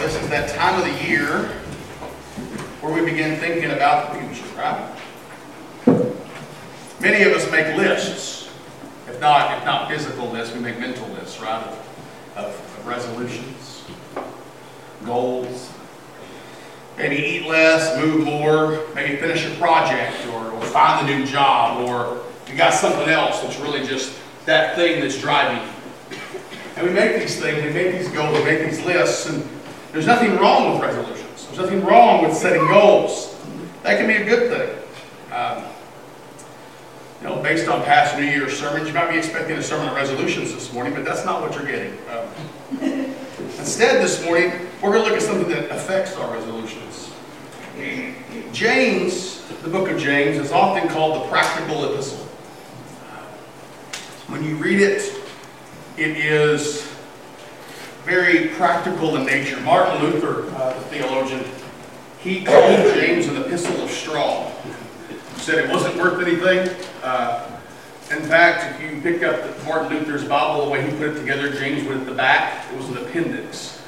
this is that time of the year where we begin thinking about the future, right? Many of us make lists. If not, if not physical lists, we make mental lists, right? Of, of resolutions, goals. Maybe eat less, move more, maybe finish a project, or, or find a new job, or you got something else that's really just that thing that's driving you. And we make these things, we make these goals, we make these lists, and there's nothing wrong with resolutions. There's nothing wrong with setting goals. That can be a good thing. Um, you know, based on past New Year's sermons, you might be expecting a sermon on resolutions this morning, but that's not what you're getting. Um, instead, this morning, we're going to look at something that affects our resolutions. James, the book of James, is often called the practical epistle. When you read it, it is very practical in nature. Martin Luther, uh, the theologian, he called James an epistle of straw. He said it wasn't worth anything. Uh, in fact, if you pick up Martin Luther's Bible, the way he put it together, James went at the back, it was an appendix.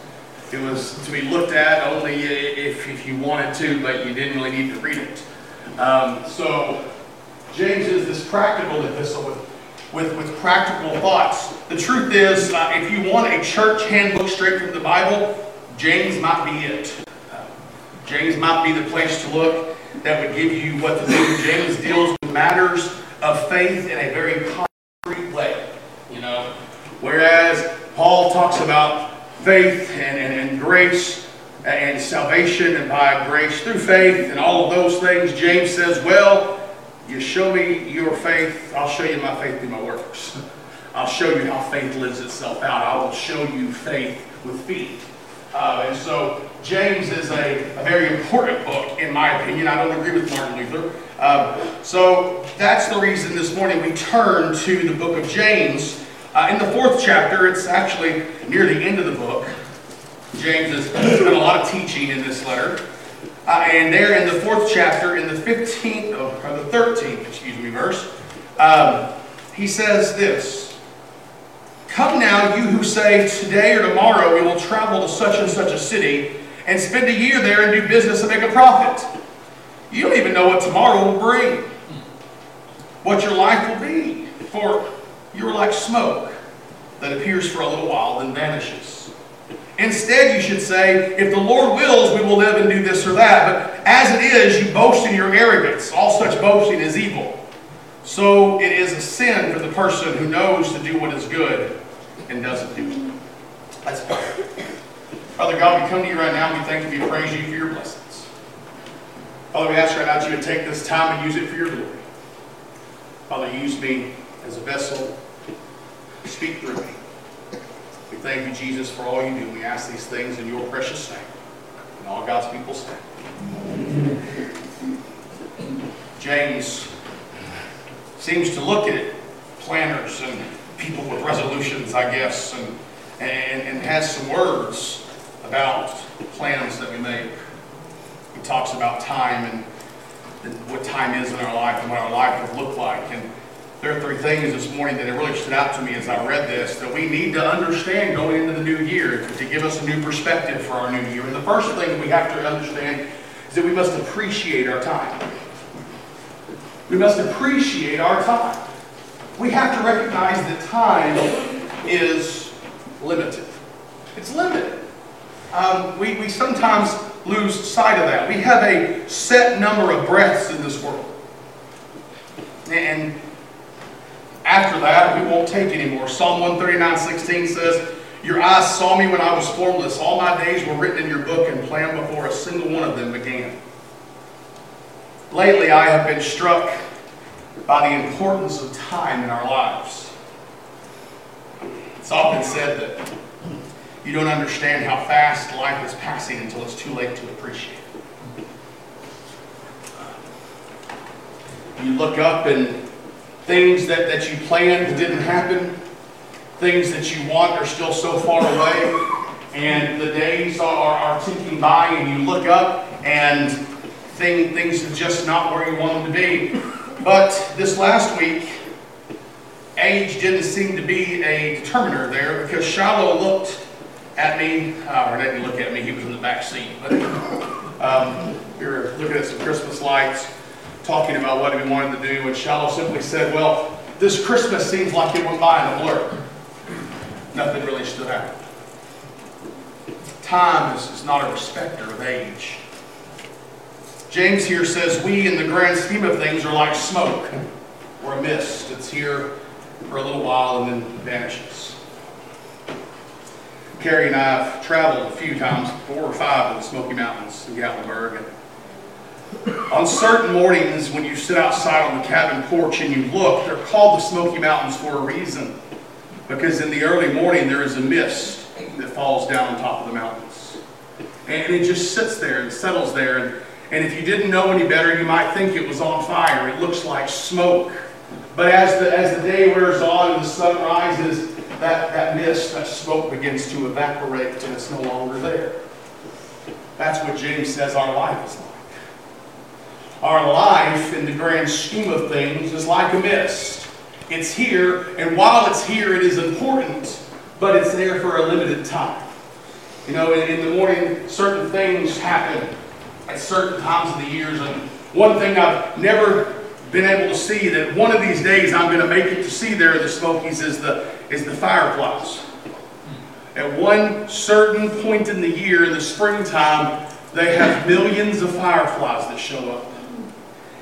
It was to be looked at only if, if you wanted to, but you didn't really need to read it. Um, so, James is this practical epistle with with, with practical thoughts. The truth is, uh, if you want a church handbook straight from the Bible, James might be it. Uh, James might be the place to look that would give you what to do. James deals with matters of faith in a very concrete way. You know, whereas Paul talks about faith and, and, and grace and salvation and by grace through faith and all of those things, James says, well, you show me your faith, I'll show you my faith through my works. I'll show you how faith lives itself out. I will show you faith with feet. Uh, and so James is a, a, very important book, in my opinion. I don't agree with Martin Luther. Uh, so that's the reason this morning we turn to the book of James. Uh, in the fourth chapter, it's actually near the end of the book. James has done a lot of teaching in this letter. Uh, and there in the fourth chapter, in the 15th, or the 13th, excuse me, verse, um, he says this Come now, you who say, Today or tomorrow we will travel to such and such a city and spend a year there and do business and make a profit. You don't even know what tomorrow will bring, what your life will be, for you are like smoke that appears for a little while, then vanishes. Instead, you should say, if the Lord wills, we will live and do this or that. But as it is, you boast in your arrogance. All such boasting is evil. So it is a sin for the person who knows to do what is good and doesn't do it. Let's. Father God, we come to you right now we thank you, we praise you for your blessings. Father, we ask right now that you would take this time and use it for your glory. Father, use me as a vessel. Speak through me. Thank you, Jesus, for all you do. We ask these things in your precious name. And all God's people say. James seems to look at planners and people with resolutions, I guess, and, and, and has some words about plans that we make. He talks about time and what time is in our life and what our life would look like. And there are three things this morning that really stood out to me as I read this that we need to understand going into the new year to give us a new perspective for our new year. And the first thing we have to understand is that we must appreciate our time. We must appreciate our time. We have to recognize that time is limited. It's limited. Um, we, we sometimes lose sight of that. We have a set number of breaths in this world. And after that, we won't take anymore. Psalm 139, 16 says, Your eyes saw me when I was formless. All my days were written in your book and planned before a single one of them began. Lately, I have been struck by the importance of time in our lives. It's often said that you don't understand how fast life is passing until it's too late to appreciate it. You look up and things that, that you planned didn't happen, things that you want are still so far away, and the days are, are, are ticking by, and you look up and thing, things are just not where you want them to be. But this last week, age didn't seem to be a determiner there because Shiloh looked at me, uh, or didn't look at me, he was in the back seat. But um, we were looking at some Christmas lights, talking about what we wanted to do, and Shiloh simply said, well, this Christmas seems like it went by in a blur. Nothing really stood out. Time is, is not a respecter of age. James here says, we in the grand scheme of things are like smoke or a mist. It's here for a little while and then vanishes. Carrie and I have traveled a few times, four or five, to the Smoky Mountains in Gatlinburg. On certain mornings, when you sit outside on the cabin porch and you look, they're called the Smoky Mountains for a reason. Because in the early morning, there is a mist that falls down on top of the mountains. And it just sits there and settles there. And, and if you didn't know any better, you might think it was on fire. It looks like smoke. But as the, as the day wears on and the sun rises, that, that mist, that smoke begins to evaporate and it's no longer there. That's what James says our life is like. Our life, in the grand scheme of things, is like a mist. It's here, and while it's here, it is important, but it's there for a limited time. You know, in, in the morning, certain things happen at certain times of the years, and one thing I've never been able to see that one of these days I'm going to make it to see there in the Smokies is the, is the fireflies. At one certain point in the year, in the springtime, they have millions of fireflies that show up.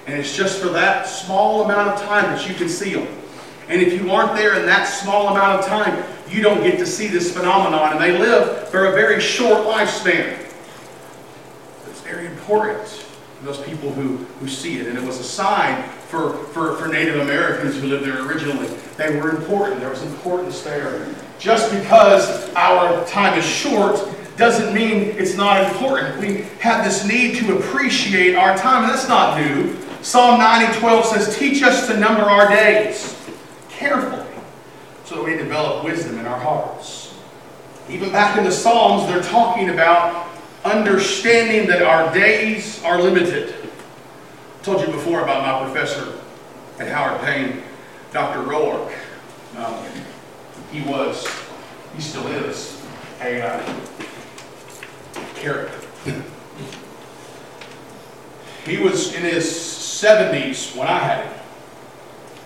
And it's just for that small amount of time that you can see them. And if you aren't there in that small amount of time, you don't get to see this phenomenon. And they live for a very short lifespan. It's very important for those people who, who see it. And it was a sign for, for, for Native Americans who lived there originally. They were important. There was importance there. Just because our time is short doesn't mean it's not important. We have this need to appreciate our time, and that's not new. Psalm 90, 12 says, Teach us to number our days carefully so that we develop wisdom in our hearts. Even back in the Psalms, they're talking about understanding that our days are limited. I told you before about my professor at Howard Payne, Dr. Roark. Um, he was, he still is, a uh, character. he was in his 70s when I had him.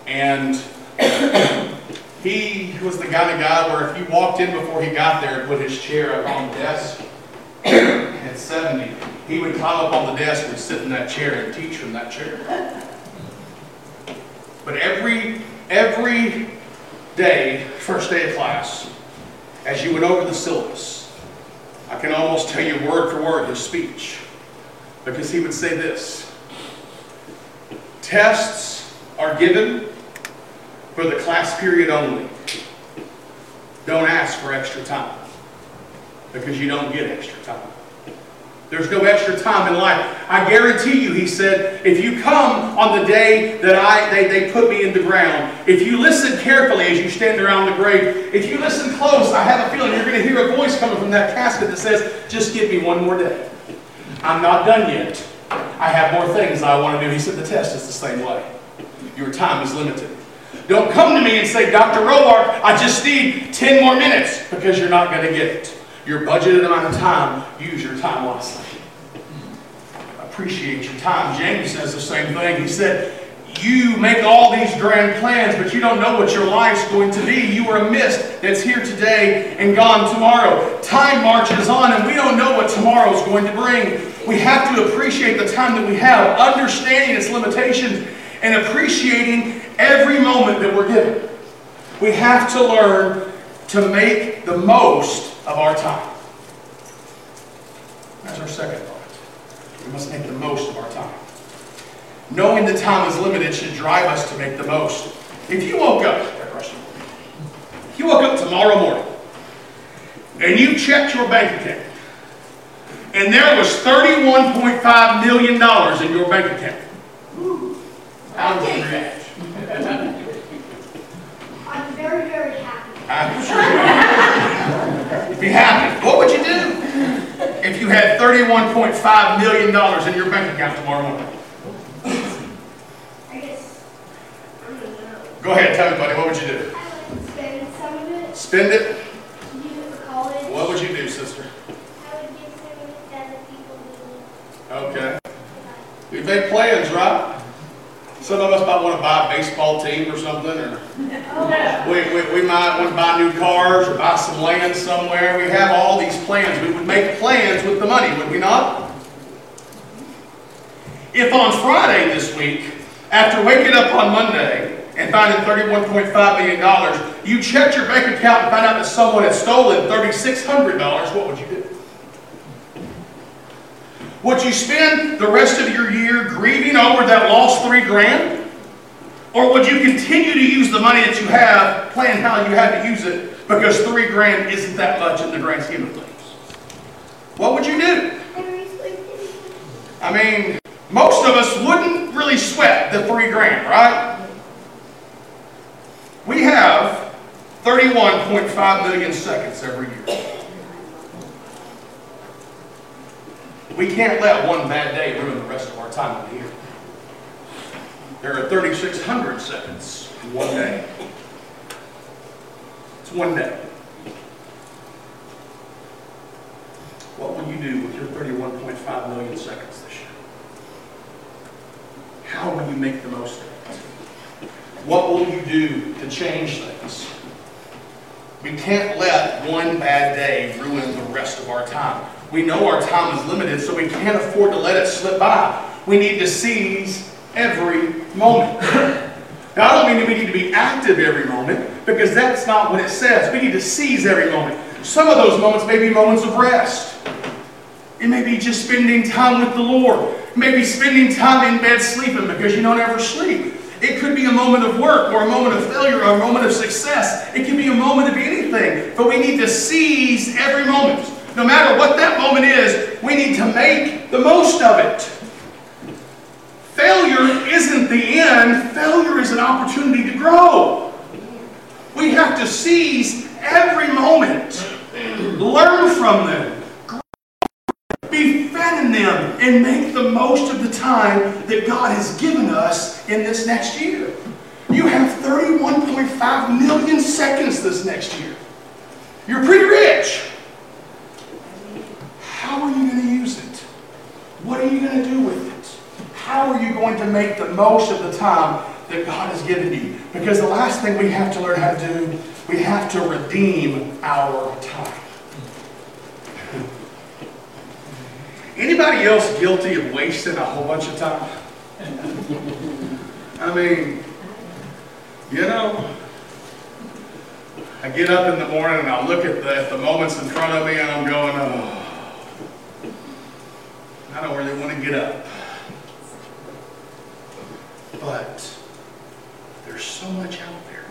And he was the kind of guy where if you walked in before he got there and put his chair up on the desk, at 70, he would climb up on the desk and sit in that chair and teach from that chair. But every, every day, first day of class, as you went over the syllabus, I can almost tell you word for word his speech. Because he would say this Tests are given for the class period only. Don't ask for extra time because you don't get extra time. There's no extra time in life. I guarantee you, he said, if you come on the day that I they, they put me in the ground, if you listen carefully as you stand around the grave, if you listen close, I have a feeling you're going to hear a voice coming from that casket that says, just give me one more day. I'm not done yet. I have more things I want to do. He said the test is the same way. Your time is limited. Don't come to me and say, Dr. Roark, I just need 10 more minutes because you're not going to get it your budgeted amount of time, use your time wisely. Appreciate your time. James says the same thing. He said, you make all these grand plans, but you don't know what your life's going to be. You are a mist that's here today and gone tomorrow. Time marches on, and we don't know what tomorrow's going to bring. We have to appreciate the time that we have, understanding its limitations, and appreciating every moment that we're given. We have to learn to make the most of our time. That's our second thought. We must make the most of our time. Knowing the time is limited should drive us to make the most. If you woke up, if you woke up tomorrow morning and you checked your bank account and there was $31.5 million in your bank account, how would you react? I'm very, very happy. I'm sure be happy. What would you do if you had $31.5 million in your bank account tomorrow morning? I guess, I don't know. Go ahead, tell me, buddy, what would you do? I would spend some of it Spend it? use it for college. What would you do? We make plans, right? Some of us might want to buy a baseball team or something, or oh, we, we, we might want to buy new cars or buy some land somewhere. We have all these plans. We would make plans with the money, would we not? If on Friday this week, after waking up on Monday and finding $31.5 million, you checked your bank account and found out that someone had stolen $3,600, what would you do? Would you spend the rest of your year grieving over that lost three grand? Or would you continue to use the money that you have, plan how you have to use it, because three grand isn't that much in the grand scheme of things? What would you do? I mean, most of us wouldn't really sweat the three grand, right? We have 31.5 million seconds every year. We can't let one bad day ruin the rest of our time in the year. There are 3,600 seconds in one day. It's one day. What will you do with your 31.5 million seconds this year? How will you make the most of it? What will you do to change things? We can't let one bad day ruin the rest of our time. We know our time is limited, so we can't afford to let it slip by. We need to seize every moment. Now, I don't mean that we need to be active every moment, because that's not what it says. We need to seize every moment. Some of those moments may be moments of rest. It may be just spending time with the Lord. Maybe spending time in bed sleeping because you don't ever sleep. It could be a moment of work or a moment of failure or a moment of success. It can be a moment of anything. But we need to seize every moment. No matter what that moment is, we need to make the most of it. Failure isn't the end, failure is an opportunity to grow. We have to seize every moment, learn from them, be fed in them, and make the most of the time that God has given us in this next year. You have 31.5 million seconds this next year. You're pretty rich. How are you going to use it? What are you going to do with it? How are you going to make the most of the time that God has given you? Because the last thing we have to learn how to do, we have to redeem our time. Anybody else guilty of wasting a whole bunch of time? I mean, you know, I get up in the morning and I look at the, at the moments in front of me and I'm going, oh. Don't really want to get up. But there's so much out there.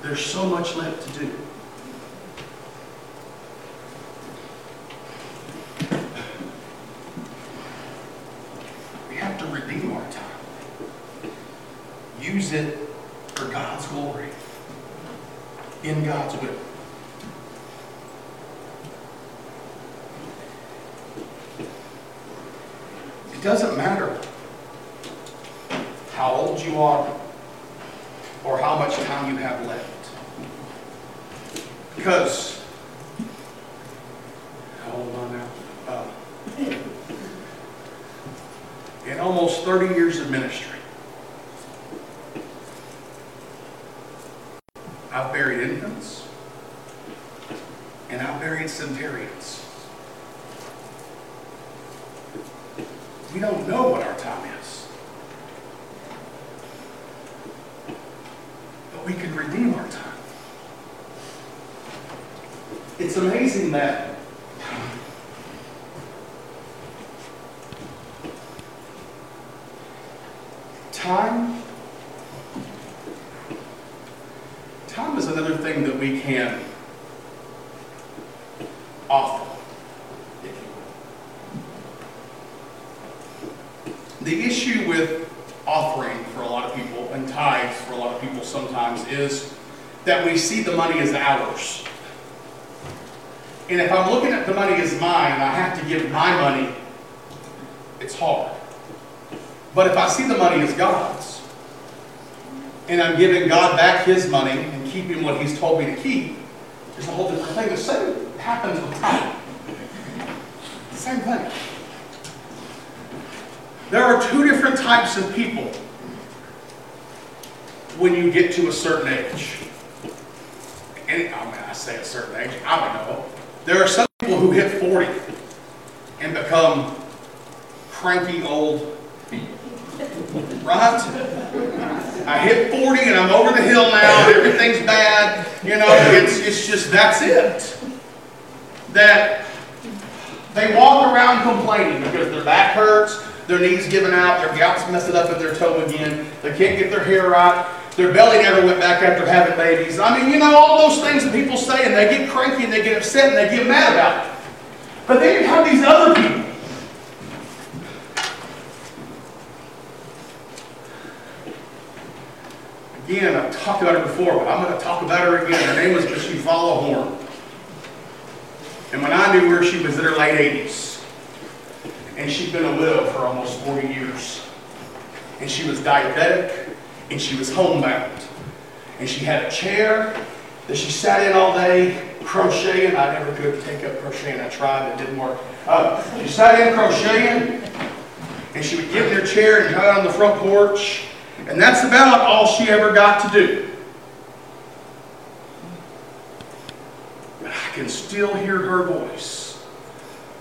There's so much left to do. We have to redeem our time. Use it for God's glory. In God's will. It doesn't matter how old you are or how much time you have left. Because, how old am I now? Uh, in almost 30 years of ministry, I've buried infants and I've buried centurions. We don't know what our time is. But we can redeem our time. It's amazing that time time is another thing that we can offer. The issue with offering for a lot of people and tithes for a lot of people sometimes is that we see the money as ours. And if I'm looking at the money as mine, I have to give my money, it's hard. But if I see the money as God's, and I'm giving God back his money and keeping what he's told me to keep, there's a whole different thing. The same happens with time. Same thing. There are two different types of people when you get to a certain age. And oh, I mean, I say a certain age, I don't know. There are some people who hit 40 and become cranky old people. Right? I hit 40 and I'm over the hill now, and everything's bad, you know, it's, it's just, that's it. That they walk around complaining because their back hurts, their knees giving out, their gout's messing up in their toe again, they can't get their hair right, their belly never went back after having babies. I mean, you know, all those things that people say and they get cranky and they get upset and they get mad about it. But then you have these other people. Again, I've talked about her before, but I'm going to talk about her again. Her name was Shifala Horn. And when I knew her, she was in her late 80s. And she'd been a widow for almost 40 years. And she was diabetic, and she was homebound. And she had a chair that she sat in all day crocheting. I never could take up crocheting. I tried, it didn't work. Uh, she sat in crocheting, and she would get in her chair and out on the front porch. And that's about all she ever got to do. But I can still hear her voice.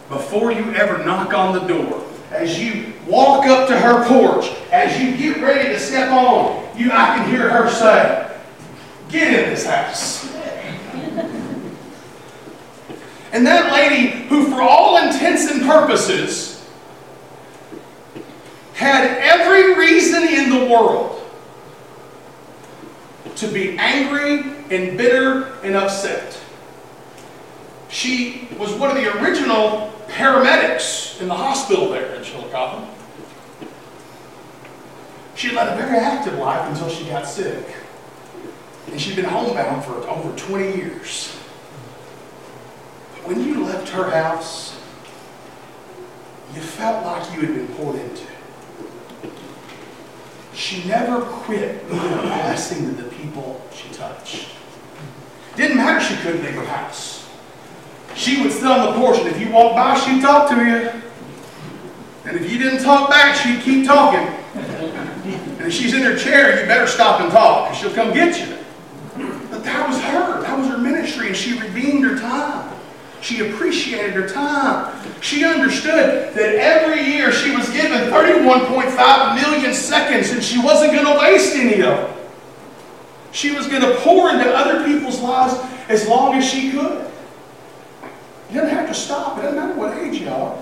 Before you ever knock on the door, as you walk up to her porch, as you get ready to step on, you, I can hear her say, Get in this house. and that lady, who for all intents and purposes had every reason in the world to be angry and bitter and upset. She was one of the original paramedics in the hospital there in Chillicothe. She led a very active life until she got sick. And she'd been homebound for over 20 years. But when you left her house, you felt like you had been poured into. She never quit being a blessing to the people she touched. Didn't matter she couldn't leave her house. She would sit on the porch, and if you walked by, she'd talk to you. And if you didn't talk back, she'd keep talking. And if she's in her chair, you better stop and talk, because she'll come get you. But that was her. That was her ministry, and she redeemed her time. She appreciated her time. She understood that every year she was given 31.5 million seconds, and she wasn't going to waste any of them. She was going to pour into other people's lives as long as she could. You don't have to stop. It doesn't matter what age you are.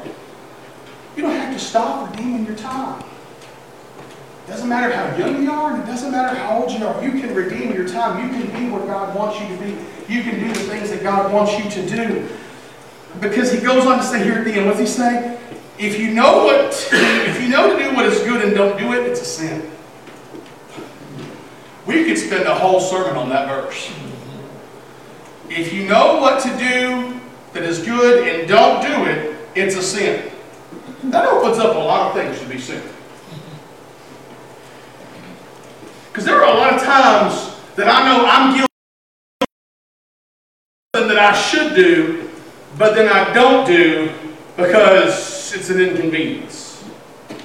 You don't have to stop redeeming your time. It doesn't matter how young you are, and it doesn't matter how old you are. You can redeem your time. You can be where God wants you to be. You can do the things that God wants you to do. Because he goes on to say here at the end, what's he say? If you know what, if you know to do what is good and don't do it, it's a sin. We could spend a whole sermon on that verse. If you know what to do that is good and don't do it, it's a sin. That opens up a lot of things to be sin. Because there are a lot of times that I know I'm guilty of something that I should do, but then I don't do because it's an inconvenience.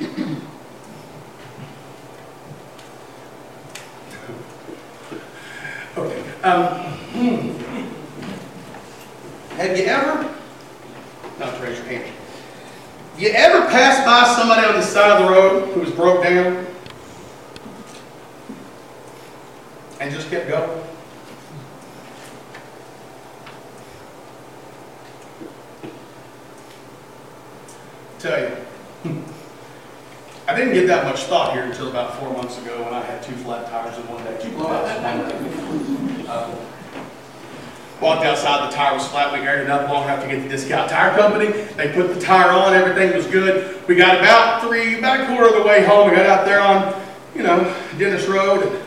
okay. Um, hmm. Have you ever? Not raise your hand. You ever pass by somebody on the side of the road who was broke down and just kept going? tell you, I didn't get that much thought here until about four months ago when I had two flat tires in one day, two blowouts in one day. Uh, walked outside, the tire was flat. We aired it up long enough to get the discount tire company. They put the tire on, everything was good. We got about three, about a quarter of the way home. We got out there on, you know, Dennis Road, and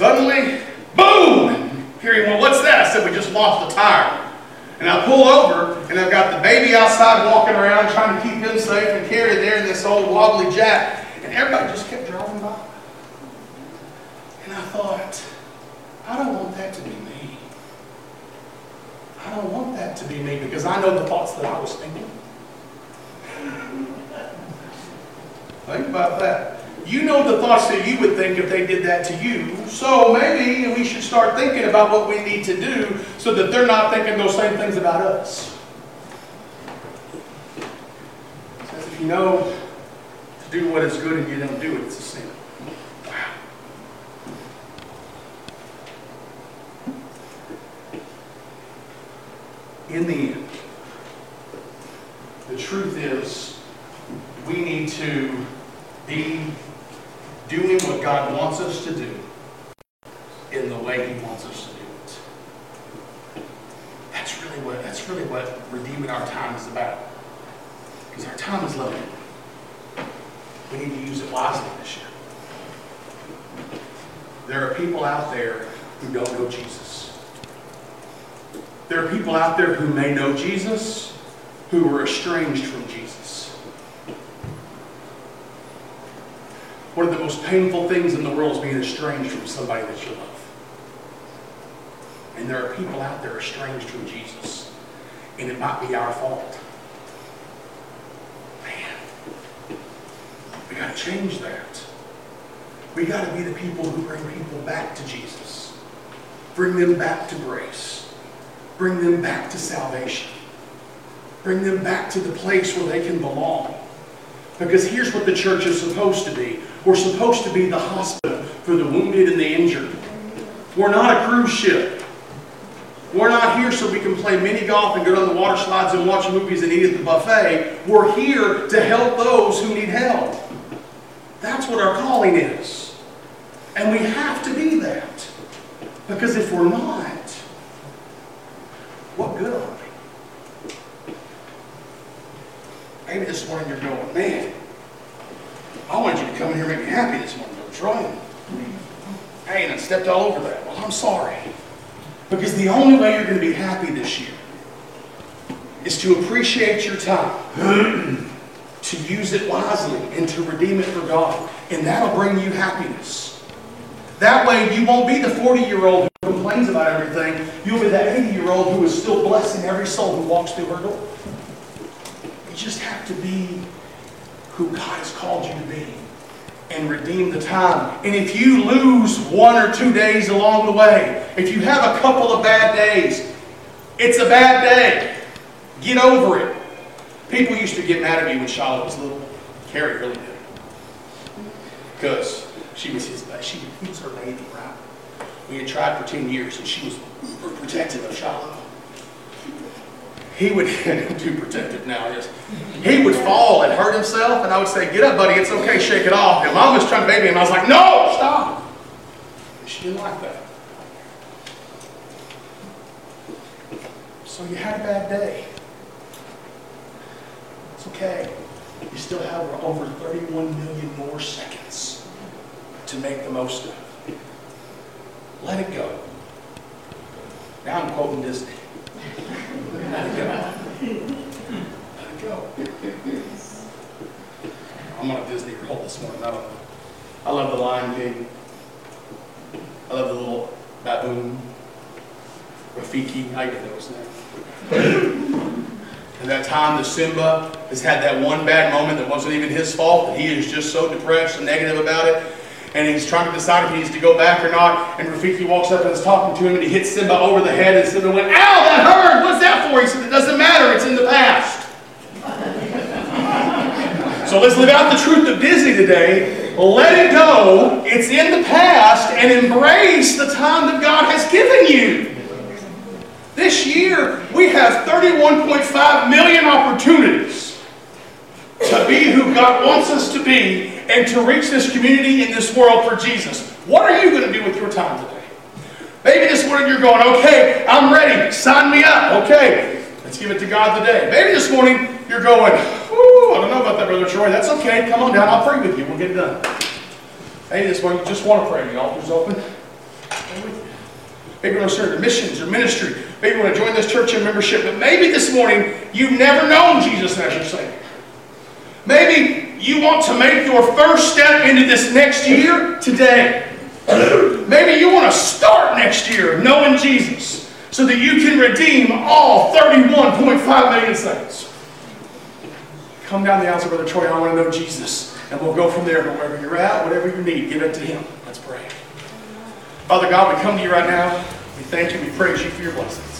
suddenly, boom! Hearing, well, what's that? I said, we just lost the tire. And I pull over, and I've got the baby outside walking around trying to keep him safe and Carrie there in this old wobbly jack. And everybody just kept driving by. And I thought, I don't want that to be me. I don't want that to be me because I know the thoughts that I was thinking. Think about that. You know the thoughts that you would think if they did that to you. So maybe we should start thinking about what we need to do so that they're not thinking those same things about us. Says if you know to do what is good and you don't do it, it's a sin. In the end, the truth is we need to be doing what God wants us to do in the way He wants us to do it. That's really what that's really what redeeming our time is about. Because our time is limited. We need to use it wisely this year. There are people out there who don't know Jesus. There are people out there who may know Jesus, who are estranged from Jesus. One of the most painful things in the world is being estranged from somebody that you love. And there are people out there estranged from Jesus. And it might be our fault. Man, we got to change that. We got to be the people who bring people back to Jesus. Bring them back to grace. Bring them back to salvation. Bring them back to the place where they can belong. Because here's what the church is supposed to be. We're supposed to be the hospital for the wounded and the injured. We're not a cruise ship. We're not here so we can play mini golf and go down the water slides and watch movies and eat at the buffet. We're here to help those who need help. That's what our calling is. And we have to be that. Because if we're not, what good are we? Maybe this morning you're going, man, Come here and make me happy this morning, Brother Troy. Hey, and I stepped all over that. Well, I'm sorry. Because the only way you're going to be happy this year is to appreciate your time, to use it wisely, and to redeem it for God. And that'll bring you happiness. That way, you won't be the 40 year old who complains about everything. You'll be the 80 year old who is still blessing every soul who walks through her door. You just have to be who God has called you to be and redeem the time. And if you lose one or two days along the way, if you have a couple of bad days, it's a bad day. Get over it. People used to get mad at me when Charlotte was little. Carrie really did. Because she was his she he was her baby, right? We had tried for 10 years and she was uber protective of Charlotte he would, too protective now, yes. He would fall and hurt himself, and I would say, get up, buddy, it's okay, shake it off. And mom was trying to baby him. I was like, no, stop. And she didn't like that. So you had a bad day. It's okay. You still have over 31 million more seconds to make the most of. Let it go. Now I'm quoting Disney. Let it go. Let it go. I'm on a Disney I. I love the Lion King. I love the little baboon. Rafiki. I get those name. And that time that Simba has had that one bad moment that wasn't even his fault, that he is just so depressed and negative about it, and he's trying to decide if he needs to go back or not. And Rafiki walks up and is talking to him, and he hits Simba over the head, and Simba went, "Ow, that hurt! What's that for?" He said, "It doesn't matter. It's in the past." So let's live out the truth of Disney today. Let it go. It's in the past, and embrace the time that God has given you. This year, we have 31.5 million opportunities to be who God wants us to be and to reach this community in this world for Jesus. What are you going to do with your time today? Maybe this morning you're going, okay, I'm ready. Sign me up. Okay, let's give it to God today. Maybe this morning you're going, Ooh, I don't know about that, Brother Troy. That's okay. Come on down. I'll pray with you. We'll get it done. Hey, this morning you just want to pray. The altar's open. Maybe you want to serve the missions or ministry. Maybe you want to join this church in membership. But maybe this morning you've never known Jesus as your Savior. Maybe you want to make your first step into this next year today. Maybe you want to start next year knowing Jesus so that you can redeem all 31.5 million saints. Come down the aisle and say, Brother Troy, I want to know Jesus. And we'll go from there. But wherever you're at, whatever you need, give it to him. Let's pray. Father God, we come to you right now. We thank you. We praise you for your blessings.